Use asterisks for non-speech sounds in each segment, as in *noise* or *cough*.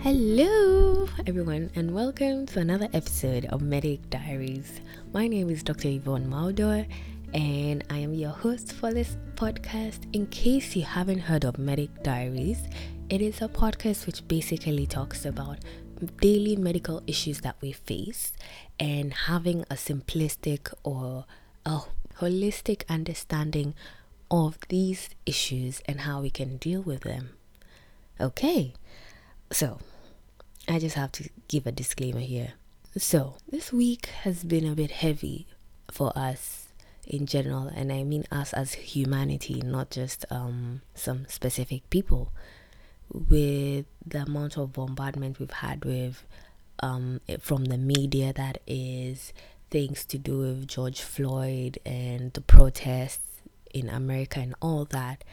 Hello, everyone, and welcome to another episode of Medic Diaries. My name is Dr. Yvonne Maldor, and I am your host for this podcast. In case you haven't heard of Medic Diaries, it is a podcast which basically talks about daily medical issues that we face and having a simplistic or a holistic understanding of these issues and how we can deal with them. Okay, so I just have to give a disclaimer here. So, this week has been a bit heavy for us in general, and I mean us as humanity, not just um, some specific people. With the amount of bombardment we've had with um, from the media, that is things to do with George Floyd and the protests in America and all that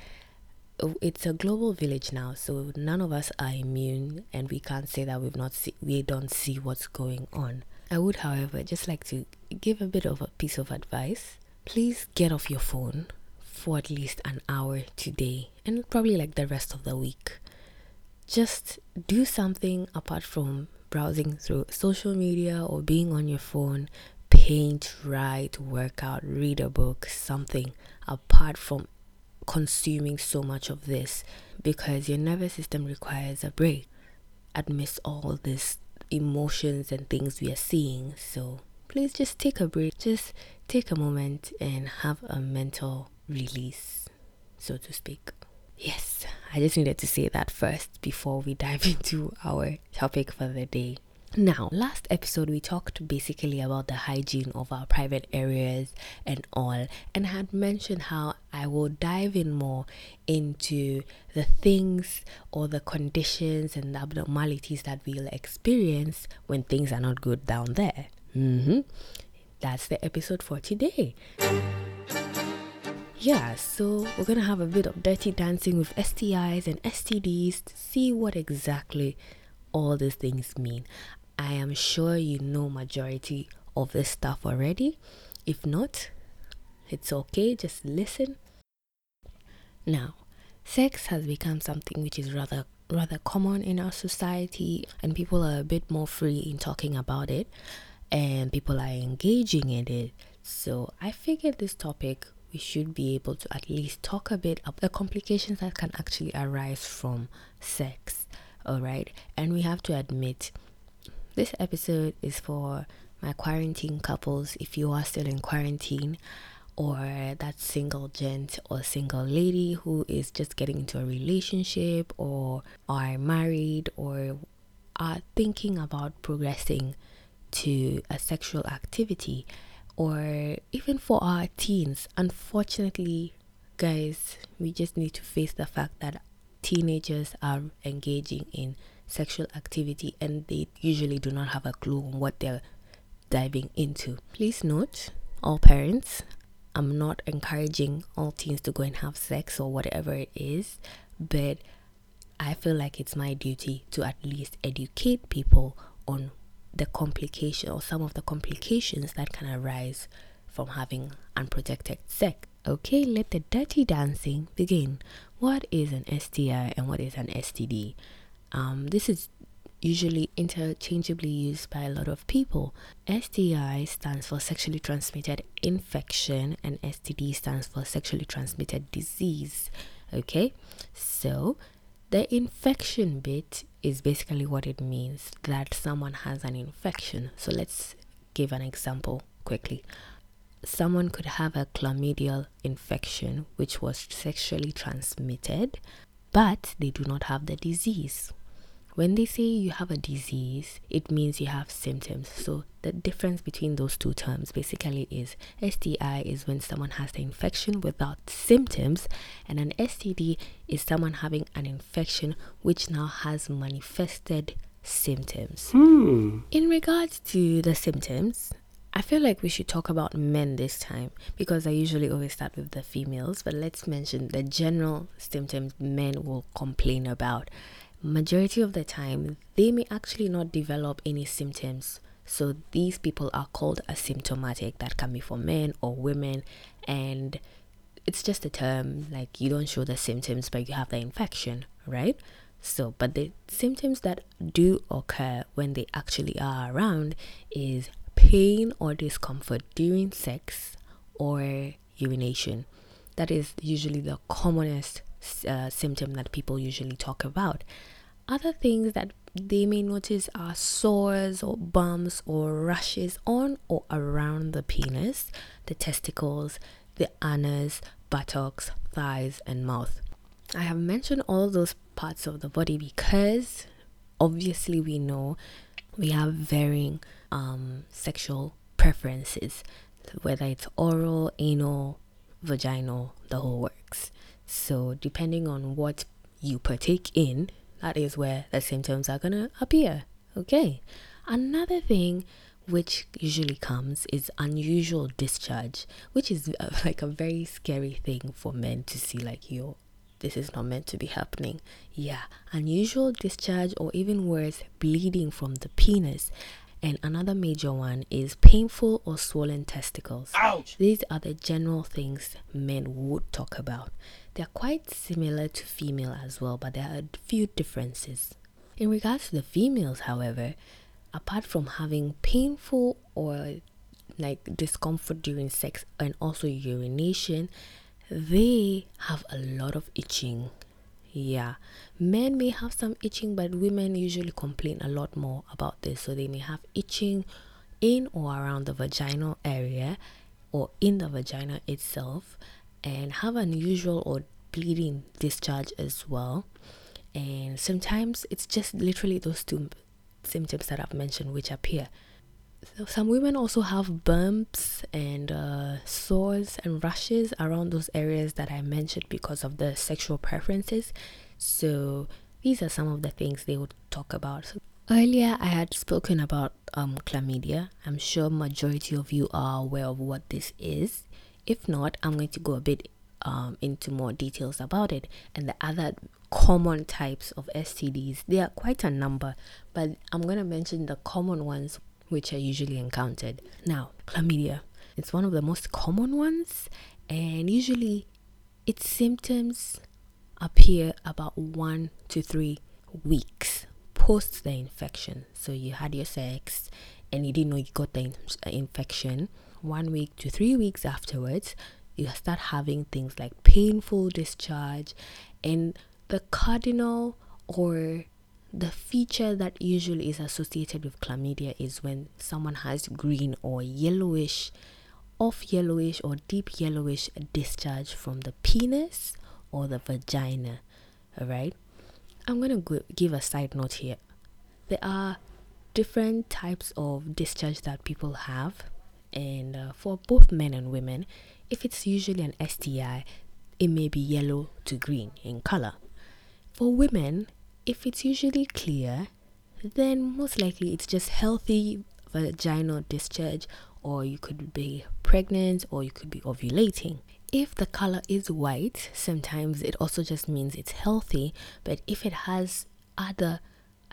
it's a global village now so none of us are immune and we can't say that we've not see, we don't see what's going on. I would however just like to give a bit of a piece of advice. Please get off your phone for at least an hour today and probably like the rest of the week. Just do something apart from browsing through social media or being on your phone. Paint write work out read a book something apart from consuming so much of this because your nervous system requires a break amidst all these emotions and things we are seeing. So please just take a break, just take a moment and have a mental release, so to speak. Yes, I just needed to say that first before we dive *laughs* into our topic for the day. Now, last episode we talked basically about the hygiene of our private areas and all, and had mentioned how I will dive in more into the things or the conditions and the abnormalities that we'll experience when things are not good down there. Mm-hmm. That's the episode for today. Yeah, so we're gonna have a bit of dirty dancing with STIs and STDs to see what exactly all these things mean. I am sure you know majority of this stuff already. If not, it's okay, just listen. Now, sex has become something which is rather rather common in our society and people are a bit more free in talking about it and people are engaging in it. So, I figured this topic we should be able to at least talk a bit of the complications that can actually arise from sex. All right? And we have to admit this episode is for my quarantine couples. If you are still in quarantine, or that single gent or single lady who is just getting into a relationship, or are married, or are thinking about progressing to a sexual activity, or even for our teens. Unfortunately, guys, we just need to face the fact that teenagers are engaging in sexual activity and they usually do not have a clue on what they're diving into. Please note, all parents, I'm not encouraging all teens to go and have sex or whatever it is, but I feel like it's my duty to at least educate people on the complication or some of the complications that can arise from having unprotected sex. Okay, let the dirty dancing begin. What is an STI and what is an STD? Um, this is usually interchangeably used by a lot of people. STI stands for sexually transmitted infection, and STD stands for sexually transmitted disease. Okay, so the infection bit is basically what it means that someone has an infection. So let's give an example quickly. Someone could have a chlamydial infection, which was sexually transmitted, but they do not have the disease. When they say you have a disease, it means you have symptoms. So the difference between those two terms basically is STI is when someone has the infection without symptoms, and an STD is someone having an infection which now has manifested symptoms. Hmm. In regards to the symptoms, I feel like we should talk about men this time because I usually always start with the females, but let's mention the general symptoms men will complain about. Majority of the time they may actually not develop any symptoms so these people are called asymptomatic. That can be for men or women and it's just a term like you don't show the symptoms but you have the infection right? So, but the symptoms that do occur when they actually are around is pain or discomfort during sex or urination. That is usually the commonest uh, symptom that people usually talk about. Other things that they may notice are sores or bumps or rashes on or around the penis, the testicles, the anus, buttocks, thighs, and mouth. I have mentioned all those parts of the body because obviously we know we have varying um, sexual preferences, whether it's oral, anal, vaginal, the whole works. So, depending on what you partake in, that is where the symptoms are gonna appear. Okay. Another thing which usually comes is unusual discharge, which is uh, *laughs* like a very scary thing for men to see, like, yo, this is not meant to be happening. Yeah, unusual discharge, or even worse, bleeding from the penis. And another major one is painful or swollen testicles. Ouch! These are the general things men would talk about. They're quite similar to female as well, but there are a few differences. In regards to the females, however, apart from having painful or like discomfort during sex and also urination, they have a lot of itching. Yeah, men may have some itching, but women usually complain a lot more about this. So they may have itching in or around the vaginal area or in the vagina itself and have unusual or bleeding discharge as well. And sometimes it's just literally those two symptoms that I've mentioned which appear. So some women also have bumps and uh, sores and rashes around those areas that I mentioned because of the sexual preferences. So these are some of the things they would talk about. So earlier, I had spoken about um, chlamydia. I'm sure majority of you are aware of what this is. If not, I'm going to go a bit um, into more details about it and the other common types of STDs. There are quite a number, but I'm going to mention the common ones which are usually encountered. Now, chlamydia. It's one of the most common ones, and usually its symptoms appear about one to three weeks post the infection. So you had your sex and you didn't know you got the in- uh, infection. One week to three weeks afterwards, you start having things like painful discharge and the cardinal or the feature that usually is associated with chlamydia is when someone has green or yellowish off yellowish or deep yellowish discharge from the penis or the vagina all right i'm going to give a side note here there are different types of discharge that people have and uh, for both men and women if it's usually an STI, it may be yellow to green in color. For women, if it's usually clear, then most likely it's just healthy vaginal discharge, or you could be pregnant, or you could be ovulating. If the color is white, sometimes it also just means it's healthy, but if it has other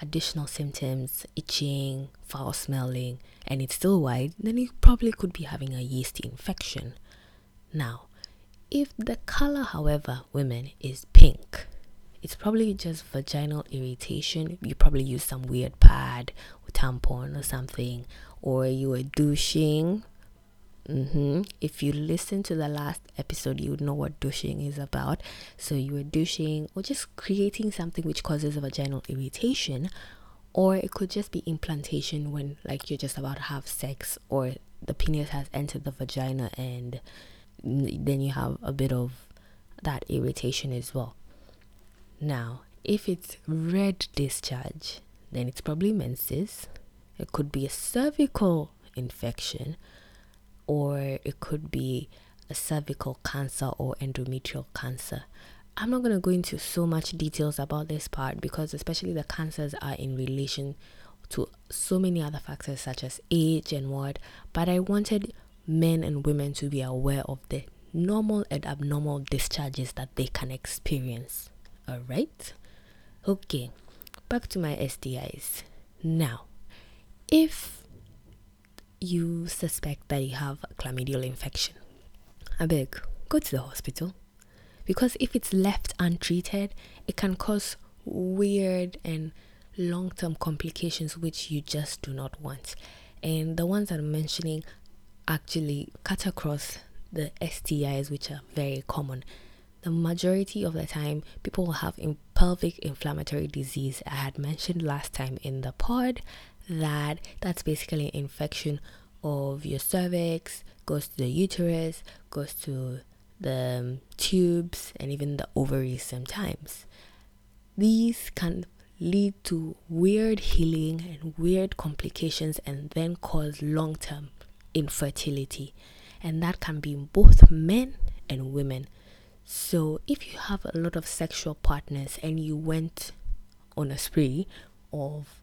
additional symptoms, itching, foul smelling, and it's still white, then you probably could be having a yeast infection. Now, if the color, however, women is pink, it's probably just vaginal irritation. You probably use some weird pad or tampon or something, or you were douching. Mm-hmm. If you listen to the last episode, you would know what douching is about. So you were douching or just creating something which causes vaginal irritation, or it could just be implantation when, like, you're just about to have sex, or the penis has entered the vagina and then you have a bit of that irritation as well. Now, if it's red discharge, then it's probably menses. It could be a cervical infection, or it could be a cervical cancer or endometrial cancer. I'm not going to go into so much details about this part because, especially the cancers, are in relation to so many other factors such as age and what. But I wanted men and women to be aware of the normal and abnormal discharges that they can experience. All right? Okay, back to my STIs. Now, if you suspect that you have a chlamydial infection, I beg, go to the hospital. Because if it's left untreated, it can cause weird and long term complications which you just do not want. And the ones I'm mentioning actually cut across the STIs, which are very common. The majority of the time, people will have in pelvic inflammatory disease. I had mentioned last time in the pod that that's basically an infection of your cervix, goes to the uterus, goes to the um, tubes, and even the ovaries sometimes. These can lead to weird healing and weird complications and then cause long term infertility. And that can be both men and women. So, if you have a lot of sexual partners and you went on a spree of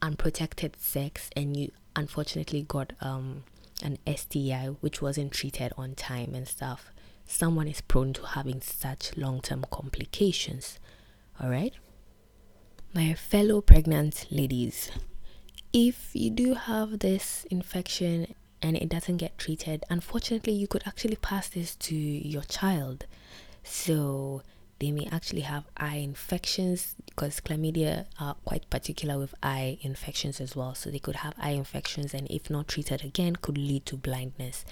unprotected sex and you unfortunately got um, an STI which wasn't treated on time and stuff, someone is prone to having such long term complications. All right my fellow pregnant ladies, if you do have this infection and it doesn't get treated, unfortunately, you could actually pass this to your child. So they may actually have eye infections because chlamydia are quite particular with eye infections as well. So they could have eye infections, and if not treated again, could lead to blindness.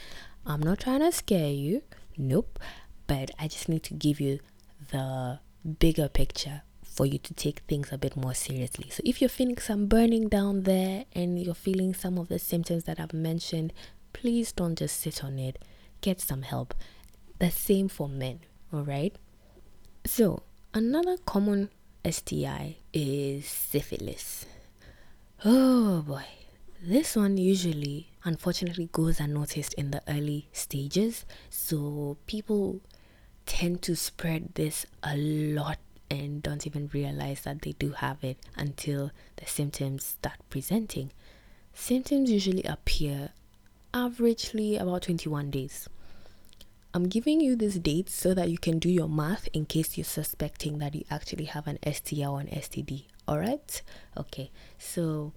I'm not trying to scare you, nope, but I just need to give you the bigger picture for you to take things a bit more seriously. So if you're feeling some burning down there and you're feeling some of the symptoms that I've mentioned, please don't just sit on it. Get some help. The same for men, all right? So, another common STI is syphilis. Oh boy. This one usually, unfortunately, goes unnoticed in the early stages. So, people tend to spread this a lot and don't even realize that they do have it until the symptoms start presenting. Symptoms usually appear averagely about 21 days. I'm giving you these dates so that you can do your math in case you're suspecting that you actually have an STI or an STD. All right? Okay, so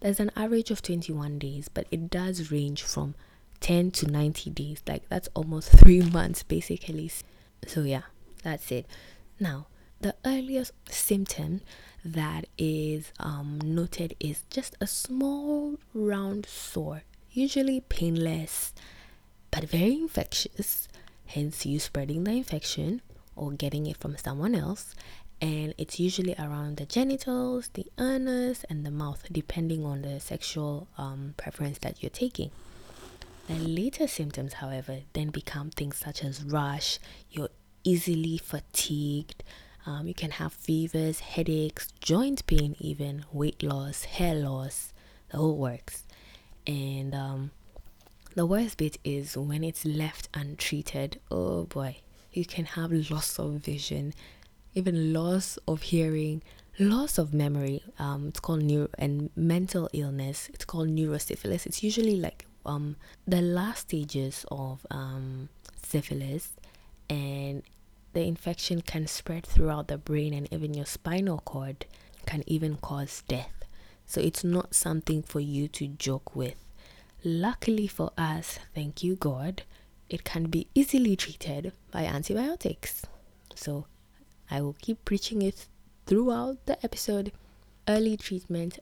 there's an average of 21 days, but it does range from 10 to 90 days. Like that's almost *laughs* three months basically. So, yeah, that's it. Now, the earliest symptom that is um, noted is just a small round sore, usually painless but very infectious, hence, you spreading the infection or getting it from someone else. And it's usually around the genitals, the anus, and the mouth, depending on the sexual um, preference that you're taking. The later symptoms, however, then become things such as rash, you're easily fatigued, um, you can have fevers, headaches, joint pain, even weight loss, hair loss, the whole works. And um, the worst bit is when it's left untreated. Oh boy, you can have loss of vision, even loss of hearing, loss of memory. Um, it's called neuro and mental illness. It's called neurosyphilis. It's usually like um the last stages of um syphilis, and the infection can spread throughout the brain and even your spinal cord can even cause death. So it's not something for you to joke with. Luckily for us, thank you God, it can be easily treated by antibiotics. So I will keep preaching it throughout the episode. Early treatment,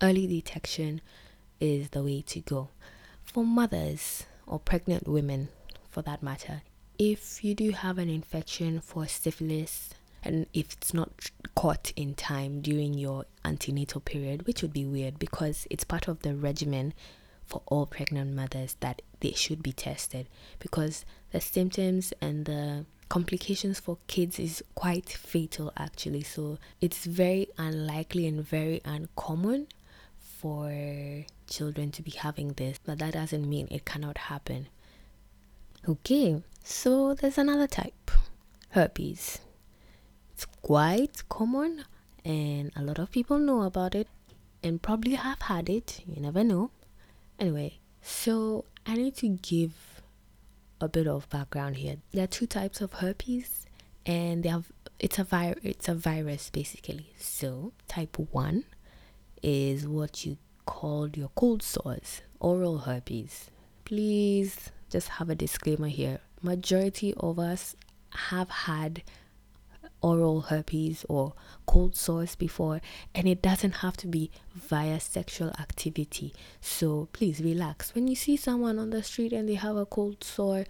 early detection is the way to go. For mothers or pregnant women, for that matter, if you do have an infection for syphilis and if it's not caught in time during your antenatal period, which would be weird because it's part of the regimen for all pregnant mothers that they should be tested because the symptoms and the complications for kids is quite fatal actually. So it's very unlikely and very uncommon for children to be having this but that doesn't mean it cannot happen. Okay so there's another type herpes. It's quite common and a lot of people know about it and probably have had it. You never know. Anyway, so I need to give a bit of background here. There are two types of herpes and they have it's a vir- it's a virus basically. So, type 1 is what you call your cold sores, oral herpes. Please just have a disclaimer here majority of us have had oral herpes or cold sores before, and it doesn't have to be via sexual activity. So please relax. When you see someone on the street and they have a cold sore,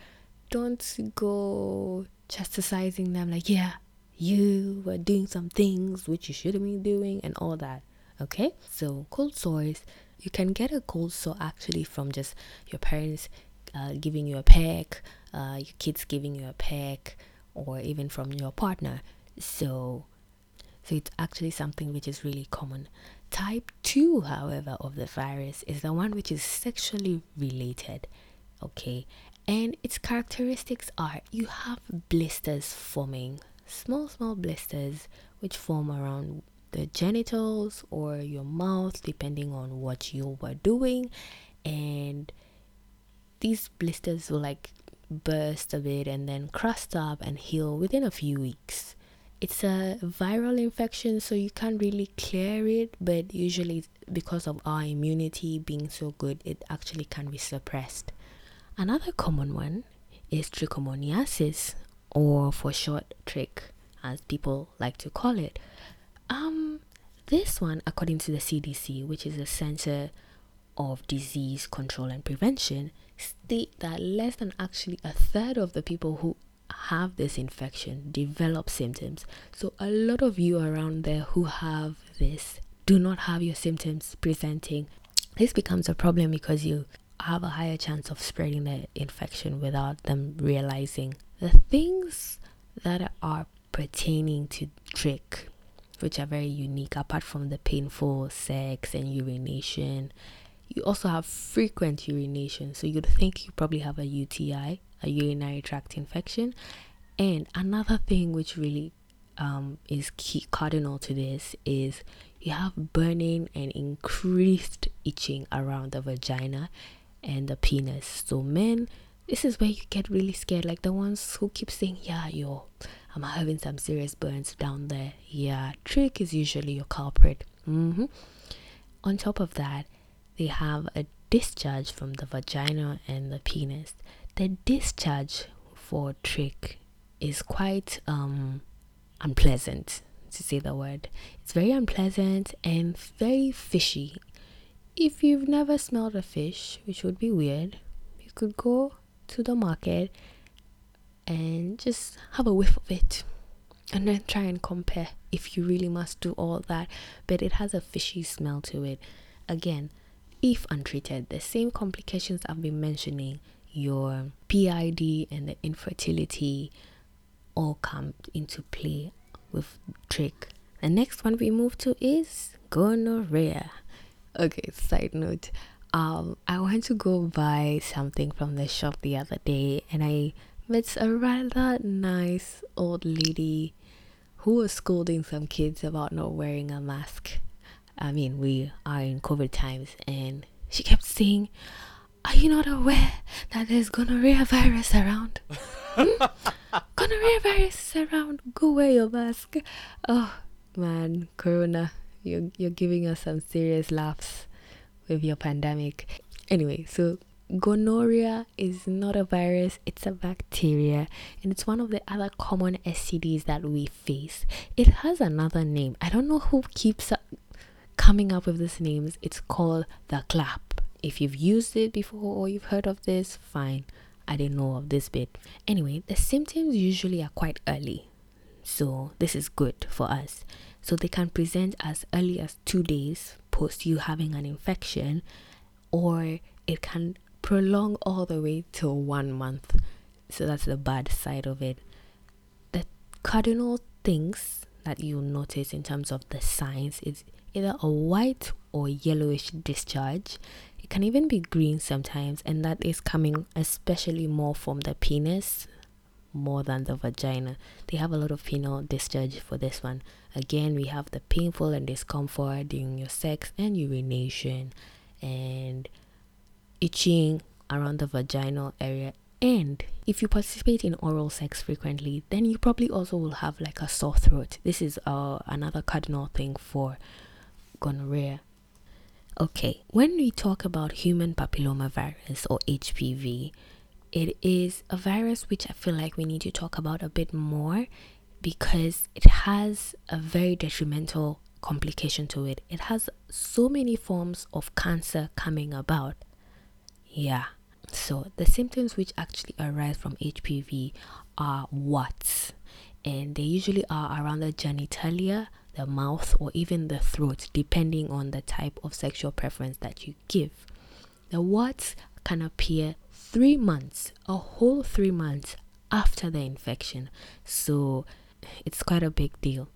don't go chastising them like, yeah, you were doing some things which you shouldn't be doing, and all that. Okay, so cold sores, you can get a cold sore actually from just your parents uh, giving you a peck, uh, your kids giving you a peck, or even from your partner. So, so it's actually something which is really common. Type 2, however, of the virus is the one which is sexually related. Okay, and its characteristics are you have blisters forming, small, small blisters which form around the genitals or your mouth, depending on what you were doing, and these blisters will like burst a bit and then crust up and heal within a few weeks. It's a viral infection so you can't really clear it but usually because of our immunity being so good it actually can be suppressed. Another common one is trichomoniasis or for short trick as people like to call it. Um this one according to the cdc which is the center of disease control and prevention state that less than actually a third of the people who have this infection develop symptoms. So, a lot of you around there who have this do not have your symptoms presenting. This becomes a problem because you have a higher chance of spreading the infection without them realizing the things that are pertaining to trick, which are very unique apart from the painful sex and urination. You also have frequent urination, so you'd think you probably have a UTI a urinary tract infection. And another thing which really um, is key cardinal to this is you have burning and increased itching around the vagina and the penis. So men, this is where you get really scared, like the ones who keep saying, "Yeah, yo, I'm having some serious burns down there." Yeah, trick is usually your culprit. Mm-hmm. On top of that, they have a discharge from the vagina and the penis the discharge for trick is quite um, unpleasant to say the word. It's very unpleasant and very fishy. If you've never smelled a fish, which would be weird, you could go to the market and just have a whiff of it and then try and compare if you really must do all that. But it has a fishy smell to it. Again, if untreated, the same complications I've been mentioning your PID and the infertility all come into play with trick. The next one we move to is gonorrhea. Okay, side note. Um, I went to go buy something from the shop the other day and I met a rather nice old lady who was scolding some kids about not wearing a mask. I mean, we are in COVID times and she kept saying, are you not aware that there's gonorrhea virus around? hmm? Gonorrhea virus around. Go wear your mask. Oh man, Corona, you're you're giving us some serious laughs with your pandemic. Anyway, so gonorrhea is not a virus, it's a bacteria, and it's one of the other common STDs that we face. It has another name. I don't know who keeps coming up with these names. It's called the clap if you've used it before or you've heard of this, fine. I didn't know of this bit. Anyway, the symptoms usually are quite early. So, this is good for us. So, they can present as early as two days post you having an infection, or it can prolong all the way to one month. So, that's the bad side of it. The cardinal things that you notice in terms of the signs is either a white or yellowish discharge It can even be green sometimes, and that is coming especially more from the penis more than the vagina. They have a lot of penile discharge for this one. Again, we have the painful and discomfort during your sex and urination, and itching around the vaginal area. And if you participate in oral sex frequently, then you probably also will have like a sore throat. This is uh, another cardinal thing for gonorrhea. Okay, when we talk about human papillomavirus or HPV, it is a virus which I feel like we need to talk about a bit more. because it has a very detrimental complication to it. It has so many forms of cancer coming about. Yeah. So the symptoms which actually arise from HPV are warts? And they usually are around the genitalia, the mouth, or even the throat, depending on the type of sexual preference that you give. The warts can appear three months, a whole three months after the infection. So it's quite a big deal.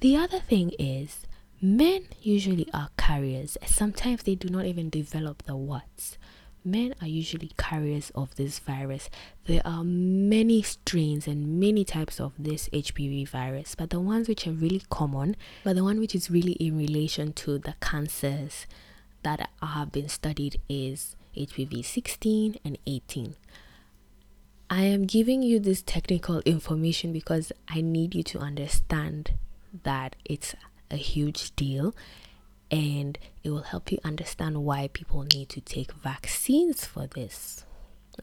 The other thing is, men usually are carriers. Sometimes they do not even develop the warts men are usually carriers of this virus. There are many strains and many types of this HPV virus, but the ones which are really common, but the one which is really in relation to the cancers that have been studied is HPV 16 and 18. I am giving you this technical information because I need you to understand that it's a huge deal and it will help you understand why people need to take vaccines for this.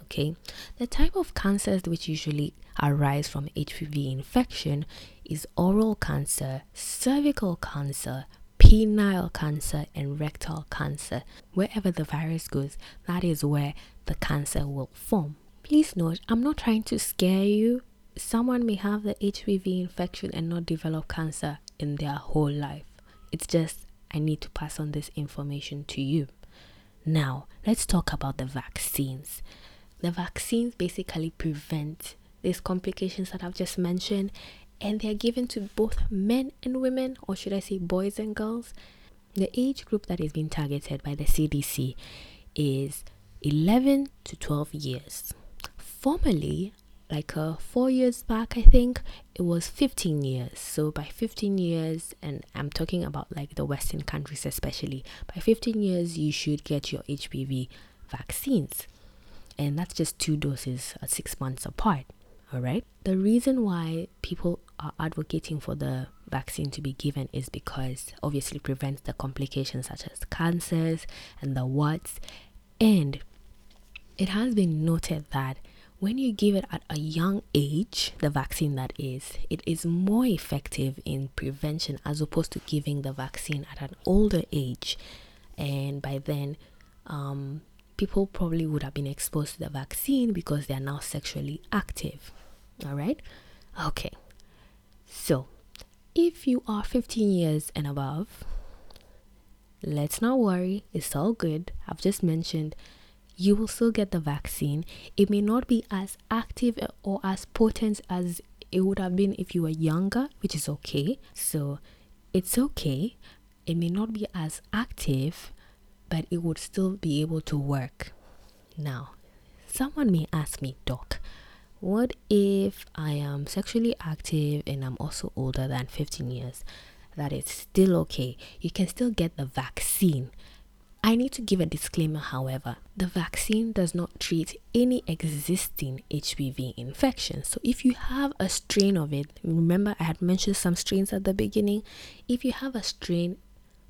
Okay, the type of cancers which usually arise from HPV infection is oral cancer, cervical cancer, penile cancer, and rectal cancer. Wherever the virus goes, that is where the cancer will form. Please note, I'm not trying to scare you. Someone may have the HPV infection and not develop cancer in their whole life. It's just I need to pass on this information to you. Now, let's talk about the vaccines. The vaccines basically prevent these complications that I've just mentioned, and they're given to both men and women, or should I say boys and girls. The age group that is being targeted by the CDC is 11 to 12 years. Formerly, like uh, four years back, I think it was 15 years. So by 15 years, and I'm talking about like the Western countries especially, by 15 years, you should get your HPV vaccines. And that's just two doses at six months apart. All right. The reason why people are advocating for the vaccine to be given is because obviously prevents the complications such as cancers and the warts. And it has been noted that when you give it at a young age, the vaccine that is, it is more effective in prevention as opposed to giving the vaccine at an older age. And by then, um, people probably would have been exposed to the vaccine because they are now sexually active. All right? Okay. So, if you are 15 years and above, let's not worry, it's all good. I've just mentioned you will still get the vaccine. It may not be as active or as potent as it would have been if you were younger, which is okay. So it's okay. It may not be as active, but it would still be able to work. Now, someone may ask me, Doc, what if I am sexually active and I'm also older than 15 years? That is still okay. You can still get the vaccine I need to give a disclaimer, however. The vaccine does not treat any existing HPV infection. So, if you have a strain of it, remember I had mentioned some strains at the beginning. If you have a strain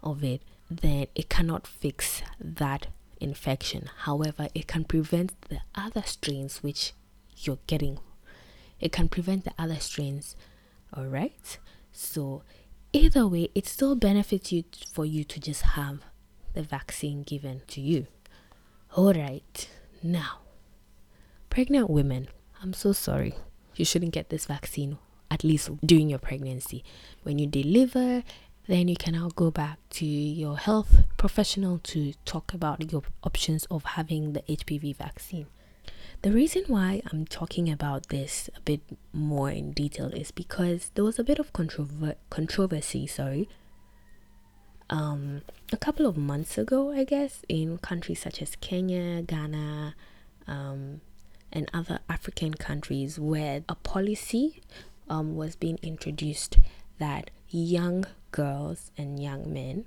of it, then it cannot fix that infection. However, it can prevent the other strains which you're getting. It can prevent the other strains. All right. So, either way, it still benefits you for you to just have the vaccine given to you. All right, now, pregnant women, I'm so sorry. You shouldn't get this vaccine, at least during your pregnancy. When you deliver, then you can now go back to your health professional to talk about your options of having the HPV vaccine. The reason why I'm talking about this a bit more in detail is because there was a bit of controver- controversy, sorry, um, a couple of months ago, I guess, in countries such as Kenya, Ghana, um, and other African countries, where a policy um, was being introduced that young girls and young men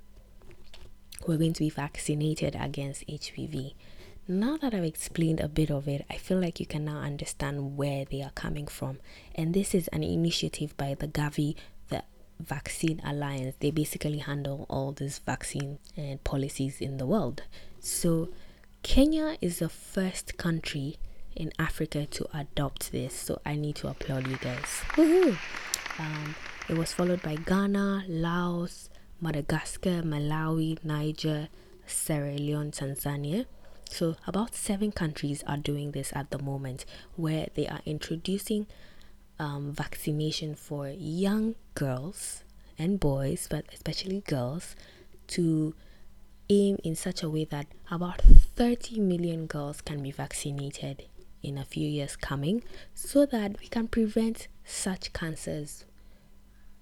were going to be vaccinated against HPV. Now that I've explained a bit of it, I feel like you can now understand where they are coming from. And this is an initiative by the Gavi Vaccine Alliance. They basically handle all these vaccine and policies in the world. So, Kenya is the first country in Africa to adopt this. So, I need to applaud you guys. Um, it was followed by Ghana, Laos, Madagascar, Malawi, Niger, Sierra Leone, Tanzania. So, about seven countries are doing this at the moment where they are introducing um, vaccination for young girls and boys, but especially girls, to aim in such a way that about 30 million girls can be vaccinated in a few years coming so that we can prevent such cancers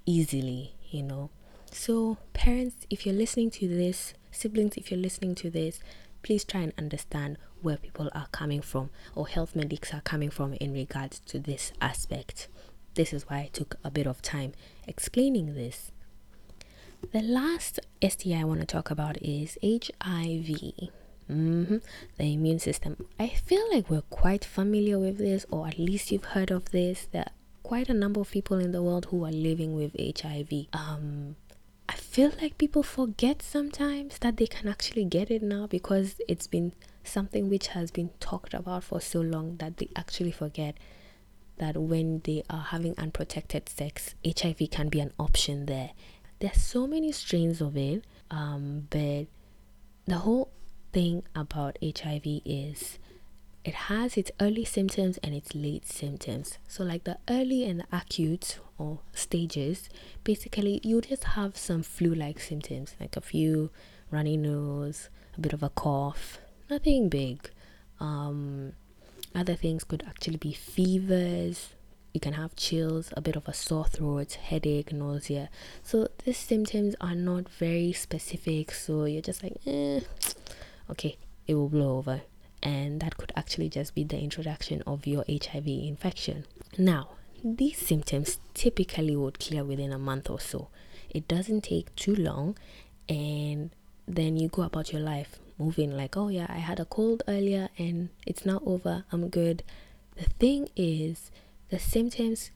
easily, you know. So, parents, if you're listening to this, siblings, if you're listening to this, please try and understand where people are coming from or health medics are coming from in regards to this aspect. This is why I took a bit of time explaining this. The last STI I want to talk about is HIV. Mm-hmm. The immune system. I feel like we're quite familiar with this, or at least you've heard of this. There are quite a number of people in the world who are living with HIV. Um, feel like people forget sometimes that they can actually get it now because it's been something which has been talked about for so long that they actually forget that when they are having unprotected sex, HIV can be an option there. There's so many strains of it, um, but the whole thing about HIV is it has its early symptoms and its late symptoms. So, like the early and the acute or stages, basically, you just have some flu like symptoms, like a few runny nose, a bit of a cough, nothing big. Um, other things could actually be fevers. You can have chills, a bit of a sore throat, headache, nausea. So, these symptoms are not very specific. So, you're just like, eh, okay, it will blow over and that could actually just be the introduction of your HIV infection. Now, these symptoms typically would clear within a month or so. It doesn't take too long, and then you go about your life moving like, oh yeah, I had a cold earlier and it's now over, I'm good. The thing is, the symptoms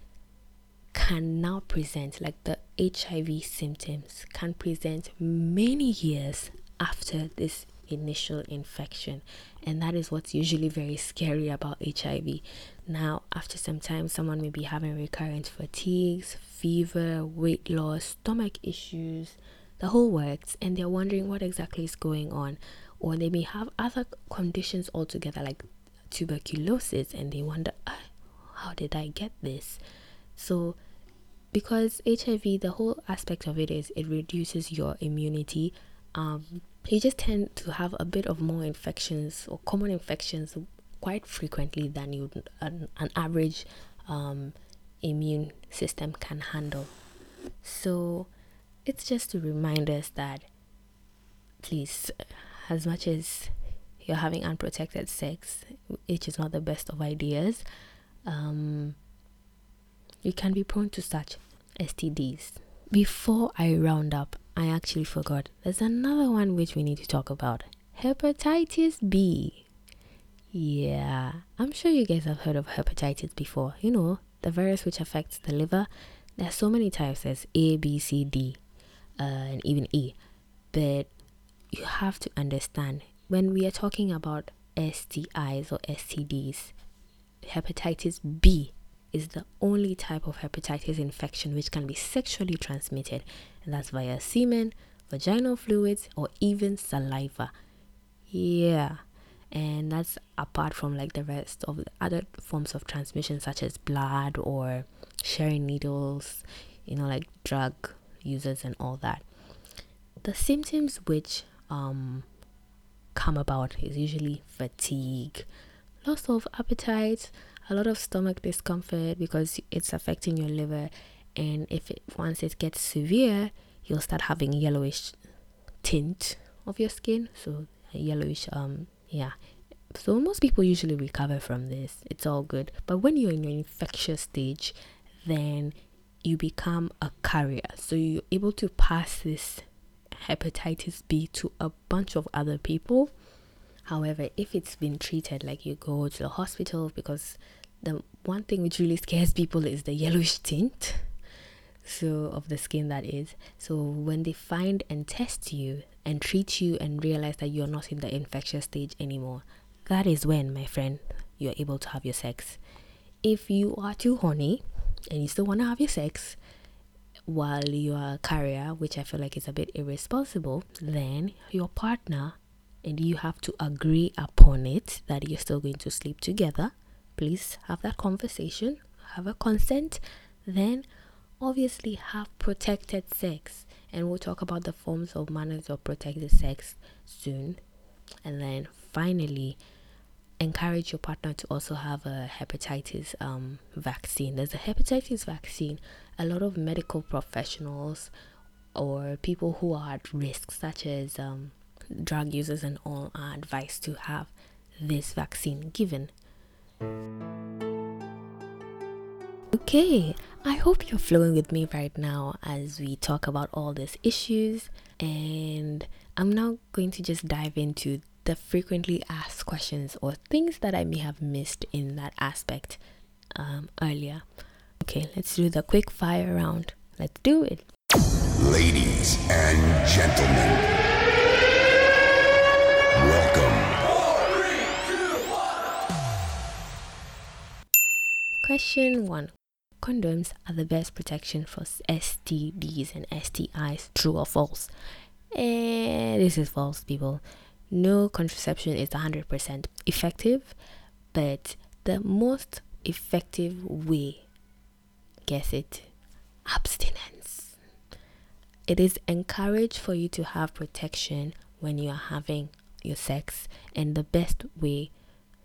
can now present, like the HIV symptoms, can present many years after this initial infection and that is what's usually very scary about HIV. Now, after some time, someone may be having recurrent fatigues, fever, weight loss, stomach issues, the whole works, and they're wondering what exactly is going on. Or they may have other conditions altogether, like tuberculosis, and they wonder, oh, how did I get this? So, because HIV, the whole aspect of it is it reduces your immunity. Um, you just tend to have a bit of more infections or common infections quite frequently than you an, an average um, immune system can handle. So it's just to remind us that please, as much as you're having unprotected sex, which is not the best of ideas, um, you can be prone to such STDs. Before I round up, I actually forgot. There's another one which we need to talk about hepatitis B. Yeah, I'm sure you guys have heard of hepatitis before. You know, the virus which affects the liver. There's so many types. There's A, B, C, D, uh, and even E. But you have to understand when we are talking about STIs or STDs, hepatitis B is the only type of hepatitis infection which can be sexually transmitted, and that's via semen, vaginal fluids, or even saliva. Yeah, and that's apart from like the rest of the other forms of transmission, such as blood or sharing needles, you know, like drug users and all that. The symptoms which um come about is usually fatigue, loss of appetite, a lot of stomach discomfort because it's affecting your liver and if it once it gets severe you'll start having yellowish tint of your skin. So yellowish um yeah. So most people usually recover from this. It's all good. But when you're in your infectious stage then you become a carrier. So you're able to pass this hepatitis b to a bunch of other people. However, if it's been treated like you go to the hospital because the one thing which really scares people is the yellowish tint so of the skin that is so when they find and test you and treat you and realize that you're not in the infectious stage anymore that is when my friend you're able to have your sex if you are too horny and you still want to have your sex while you are a carrier, which I feel like is a bit irresponsible, then your partner and you have to agree upon it that you're still going to sleep together. Please have that conversation, have a consent, then obviously have protected sex. And we'll talk about the forms of manners of protected sex soon. And then finally, encourage your partner to also have a hepatitis um, vaccine. There's a hepatitis vaccine. A lot of medical professionals or people who are at risk, such as um, drug users and all, are advised to have this vaccine given. Okay, I hope you're flowing with me right now as we talk about all these issues, and I'm now going to just dive into the frequently asked questions or things that I may have missed in that aspect um, earlier. Okay, let's do the quick fire round. Let's do it. Ladies and gentlemen, Question one Condoms are the best protection for STDs and STIs, true or false? Eh, this is false, people no contraception is 100% effective, but the most effective way, guess it, abstinence. It is encouraged for you to have protection when you are having your sex, and the best way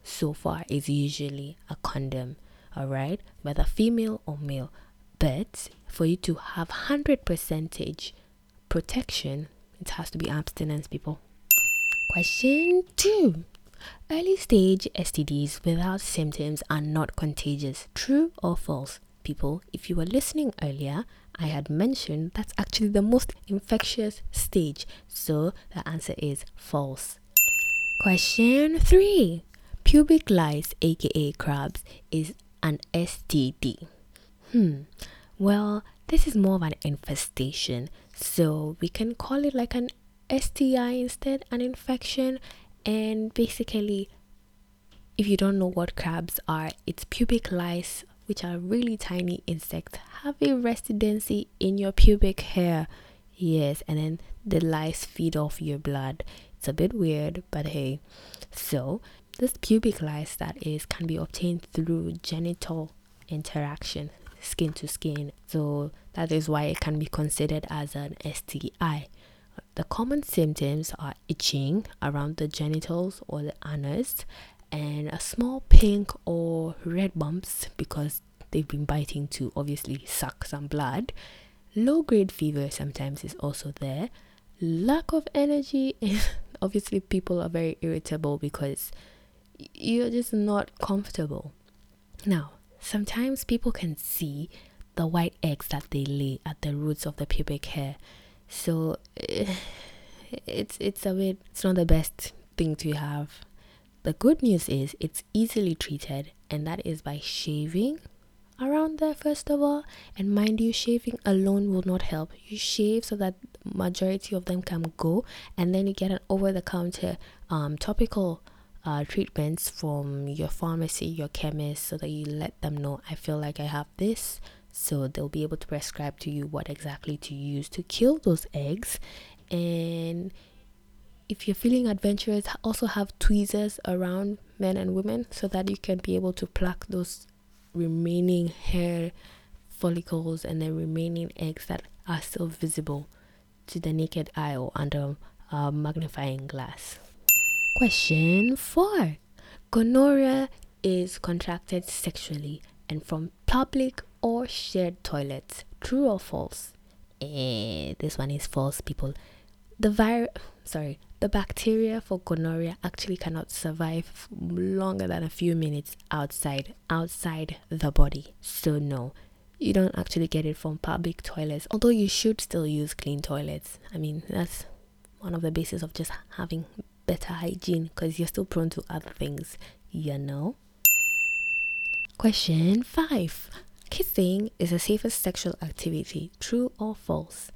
so far is usually a condom, all right, whether female or male. But for you to have 100 percentage protection, it has to be abstinence, people. Question two Early stage STDs without symptoms are not contagious. True or false? People, if you were listening earlier, I had mentioned that's actually the most infectious stage. So the answer is false. Question three Pubic lice, aka crabs, is an STD. Hmm. Well, this is more of an infestation, so we can call it like an STI instead, an infection. And basically, if you don't know what crabs are, it's pubic lice, which are really tiny insects, have a residency in your pubic hair. Yes, and then the lice feed off your blood. It's a bit weird, but hey. So, this pubic lice that is can be obtained through genital interaction, skin to skin. So, that is why it can be considered as an STI. The common symptoms are itching around the genitals or the anus and a small pink or red bumps because they've been biting to obviously suck some blood. Low grade fever sometimes is also there. Lack of energy *laughs* obviously people are very irritable because you're just not comfortable. Now, sometimes people can see the white eggs that they lay at the roots of the pubic hair. So it's it's a bit it's not the best thing to have. The good news is it's easily treated and that is by shaving around there first of all. And mind you shaving alone will not help. You shave so that majority of them can go and then you get an over-the-counter um, topical uh, treatments from your pharmacy your chemist so that you let them know i feel like i have this. So they'll be able to prescribe to you what exactly to use to kill those eggs. And if you're feeling adventurous also have tweezers around men and women so that you can be able to pluck those remaining hair follicles and the remaining eggs that are still visible to the naked eye or under a magnifying glass question 4 gonorrhea is contracted sexually and from public or shared toilets. True or false? Eh, this one is false, people. The virus, sorry, the bacteria for gonorrhea actually cannot survive longer than a few minutes outside outside the body. So no, you don't actually get it from public toilets. Although you should still use clean toilets. I mean, that's one of the basis of just having better hygiene because you're still prone to other things, you know. Question 5 Kissing is the safest sexual activity, true or false?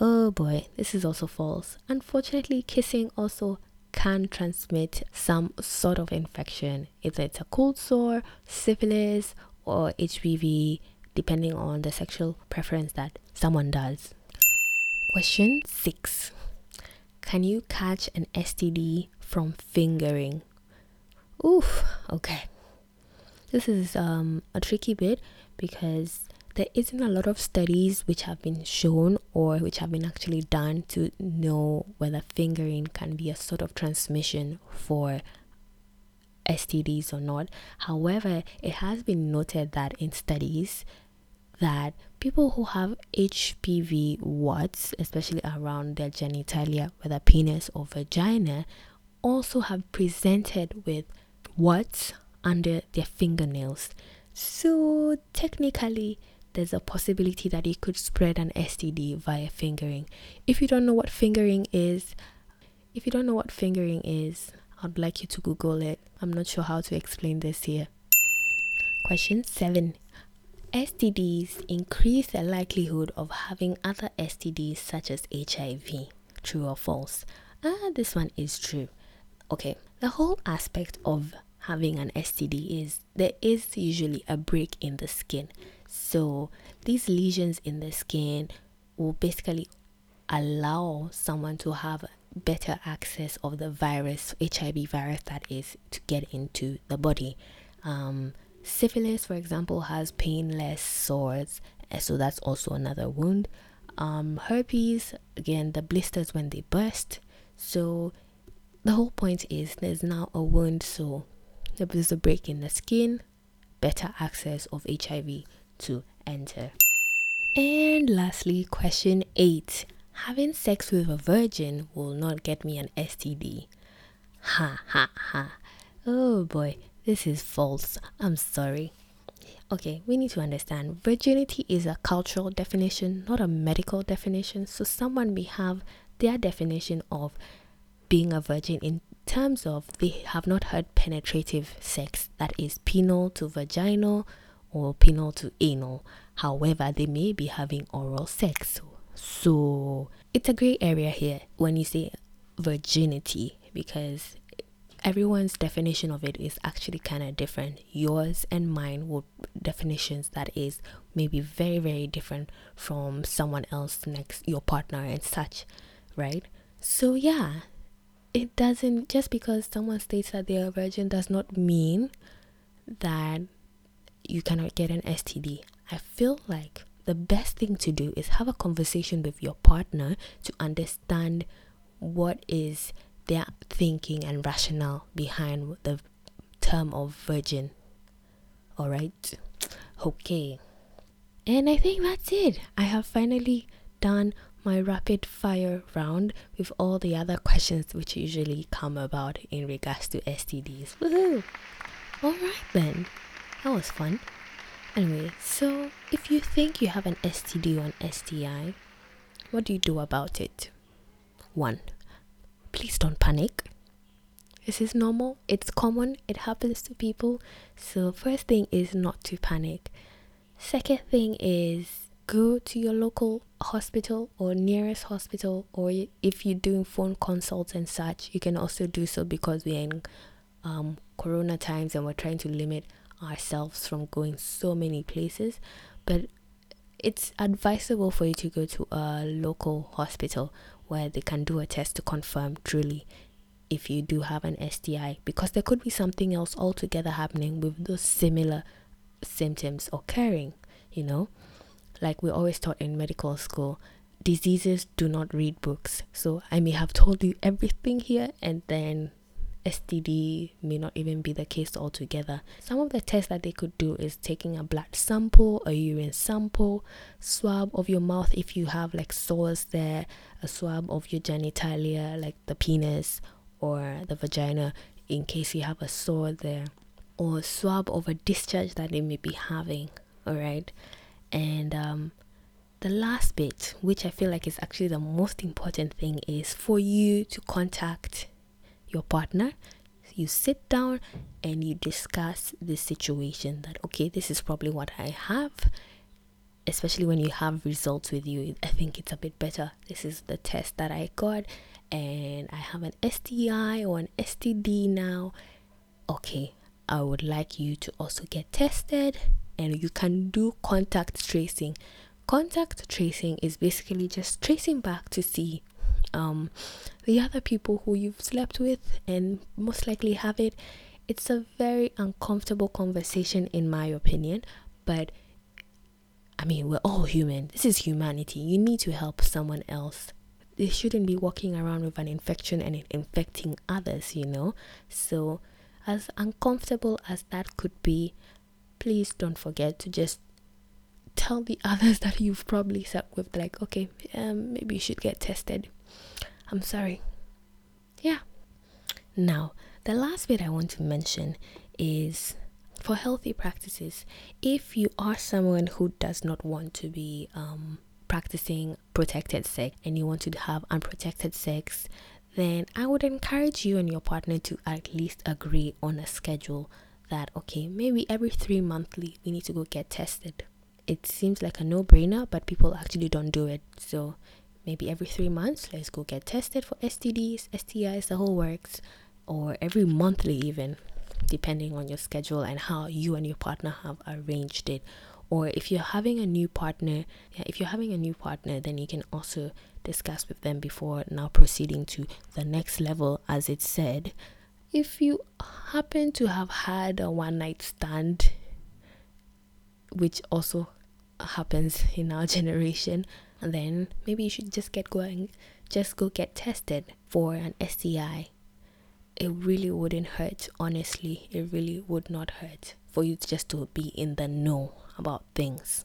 Oh boy, this is also false. Unfortunately, kissing also can transmit some sort of infection, either it's a cold sore, syphilis, or HPV, depending on the sexual preference that someone does. Question six Can you catch an STD from fingering? Oof, okay. This is um, a tricky bit because there isn't a lot of studies which have been shown or which have been actually done to know whether fingering can be a sort of transmission for STDs or not. However, it has been noted that in studies that people who have HPV warts, especially around their genitalia, whether penis or vagina, also have presented with warts under their fingernails. So technically, there's a possibility that you could spread an STD via fingering. If you don't know what fingering is, if you don't know what fingering is, I'd like you to Google it. I'm not sure how to explain this here. Question 7. STDs increase the likelihood of having other STDs such as HIV. True or false? Ah, this one is true. Okay, the whole aspect of having an STD is there is usually a break in the skin. So these lesions in the skin will basically allow someone to have better access of the virus, HIV virus that is, to get into the body. Um, syphilis, for example, has painless sores, eh, so that's also another wound. Um, herpes, again, the blisters when they burst. So the whole point is there's now a wound, so there's a break in the skin, better access of HIV to enter. And lastly, question eight having sex with a virgin will not get me an STD. Ha ha ha. Oh boy, this is false. I'm sorry. Okay, we need to understand virginity is a cultural definition, not a medical definition. So, someone may have their definition of being a virgin in terms of they have not had penetrative sex, that is penile to vaginal or penile to anal. However, they may be having oral sex. So it's a gray area here when you say virginity because everyone's definition of it is actually kind of different. Yours and mine will definitions that is maybe very very different from someone else next your partner and such, right? So yeah, it doesn't just because someone states that they are a virgin does not mean that you cannot get an STD. I feel like the best thing to do is have a conversation with your partner to understand what is their thinking and rationale behind the term of virgin. All right. Okay. And I think that's it. I have finally done my rapid fire round with all the other questions which usually come about in regards to STDs. Woohoo! Alright then. That was fun. Anyway, so if you think you have an STD or an STI, what do you do about it? One, please don't panic. This is normal, it's common, it happens to people. So, first thing is not to panic. Second thing is go to your local hospital or nearest hospital, or if you're doing phone consults and such, you can also do so because we're in um, corona times and we're trying to limit ourselves from going so many places, but it's advisable for you to go to a local hospital where they can do a test to confirm truly if you do have an STI because there could be something else altogether happening with those similar symptoms occurring, you know? Like we always taught in medical school, diseases do not read books. So I may have told you everything here and then STD may not even be the case altogether. Some of the tests that they could do is taking a blood sample, a urine sample, swab of your mouth if you have like sores there, a swab of your genitalia, like the penis or the vagina, in case you have a sore there, or a swab of a discharge that they may be having. All right, and um, the last bit, which I feel like is actually the most important thing, is for you to contact your partner you sit down and you discuss the situation that okay this is probably what i have especially when you have results with you. I think it's a bit better. This is the test that i got and i have an sti or an std now. Okay i would like you to also get tested and you can do contact tracing. Contact tracing is basically just tracing back to see um, the other people who you've slept with and most likely have it. It's a very uncomfortable conversation, in my opinion, but I mean, we're all human. This is humanity. You need to help someone else. They shouldn't be walking around with an infection and infecting others, you know? So, as uncomfortable as that could be, please don't forget to just tell the *laughs* others that you've probably slept with, like, okay, um, maybe you should get tested. I'm sorry. Yeah. Now, the last bit I want to mention is for healthy practices, if you are someone who does not want to be um, practicing protected sex and you want to have unprotected sex, then I would encourage you and your partner to at least agree on a schedule that, okay, maybe every three monthly we need to go get tested. It seems like a no brainer, but people actually don't do it. So maybe every three months, let's go get tested for STDs, STIs, the whole works, or every monthly, even depending on your schedule and how you and your partner have arranged it. Or if you're having a new partner yeah, if you're having a new partner then you can also discuss with them before now proceeding to the next level as it said. If you happen to have had a one night stand which also happens in our *laughs* generation then maybe you should just get going just go get tested for an STI it really wouldn't hurt. Honestly, it really would not hurt for you just to be in the know about things.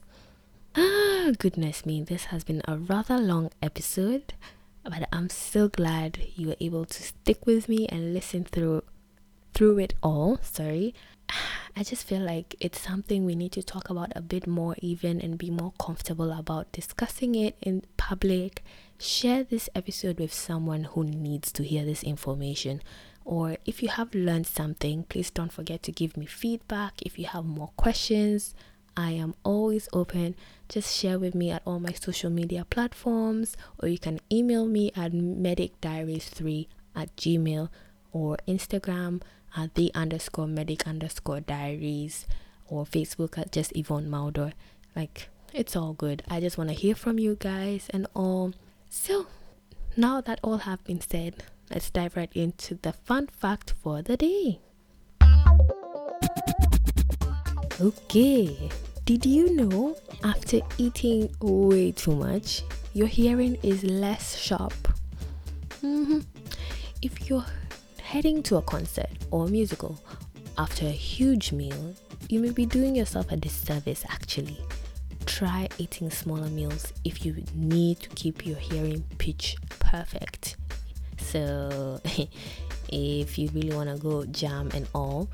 Ah, goodness me, this has been a rather long episode, but I'm so glad you were able to stick with me and listen through through it all. Sorry. I just feel like it's something we need to talk about a bit more, even and be more comfortable about discussing it in public. Share this episode with someone who needs to hear this information or if you have learned something, please don't forget to give me feedback. If you have more questions, I am always open. Just share with me at all my social media platforms, or you can email me at medicdiaries3 at gmail or Instagram at the underscore medic underscore diaries or Facebook at just Yvonne Maldor. Like, it's all good. I just want to hear from you guys and all. So, now that all have been said, let's dive right into the fun fact for the day. Okay, did you know after eating way too much, your hearing is less sharp? Mm-hmm. If you're heading to a concert or a musical after a huge meal, you may be doing yourself a disservice actually. Try eating smaller meals if you need to keep your hearing pitch perfect. So, *laughs* if you really want to go jam and all,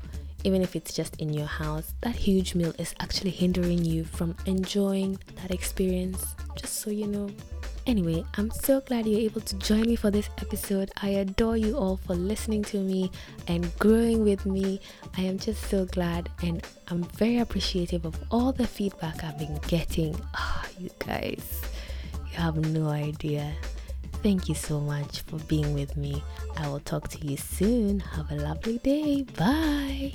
even if it's just in your house, that huge meal is actually hindering you from enjoying that experience. Just so you know. Anyway, I'm so glad you're able to join me for this episode. I adore you all for listening to me and growing with me. I am just so glad and I'm very appreciative of all the feedback I've been getting. Oh, you guys, you have no idea. Thank you so much for being with me. I will talk to you soon. Have a lovely day. Bye.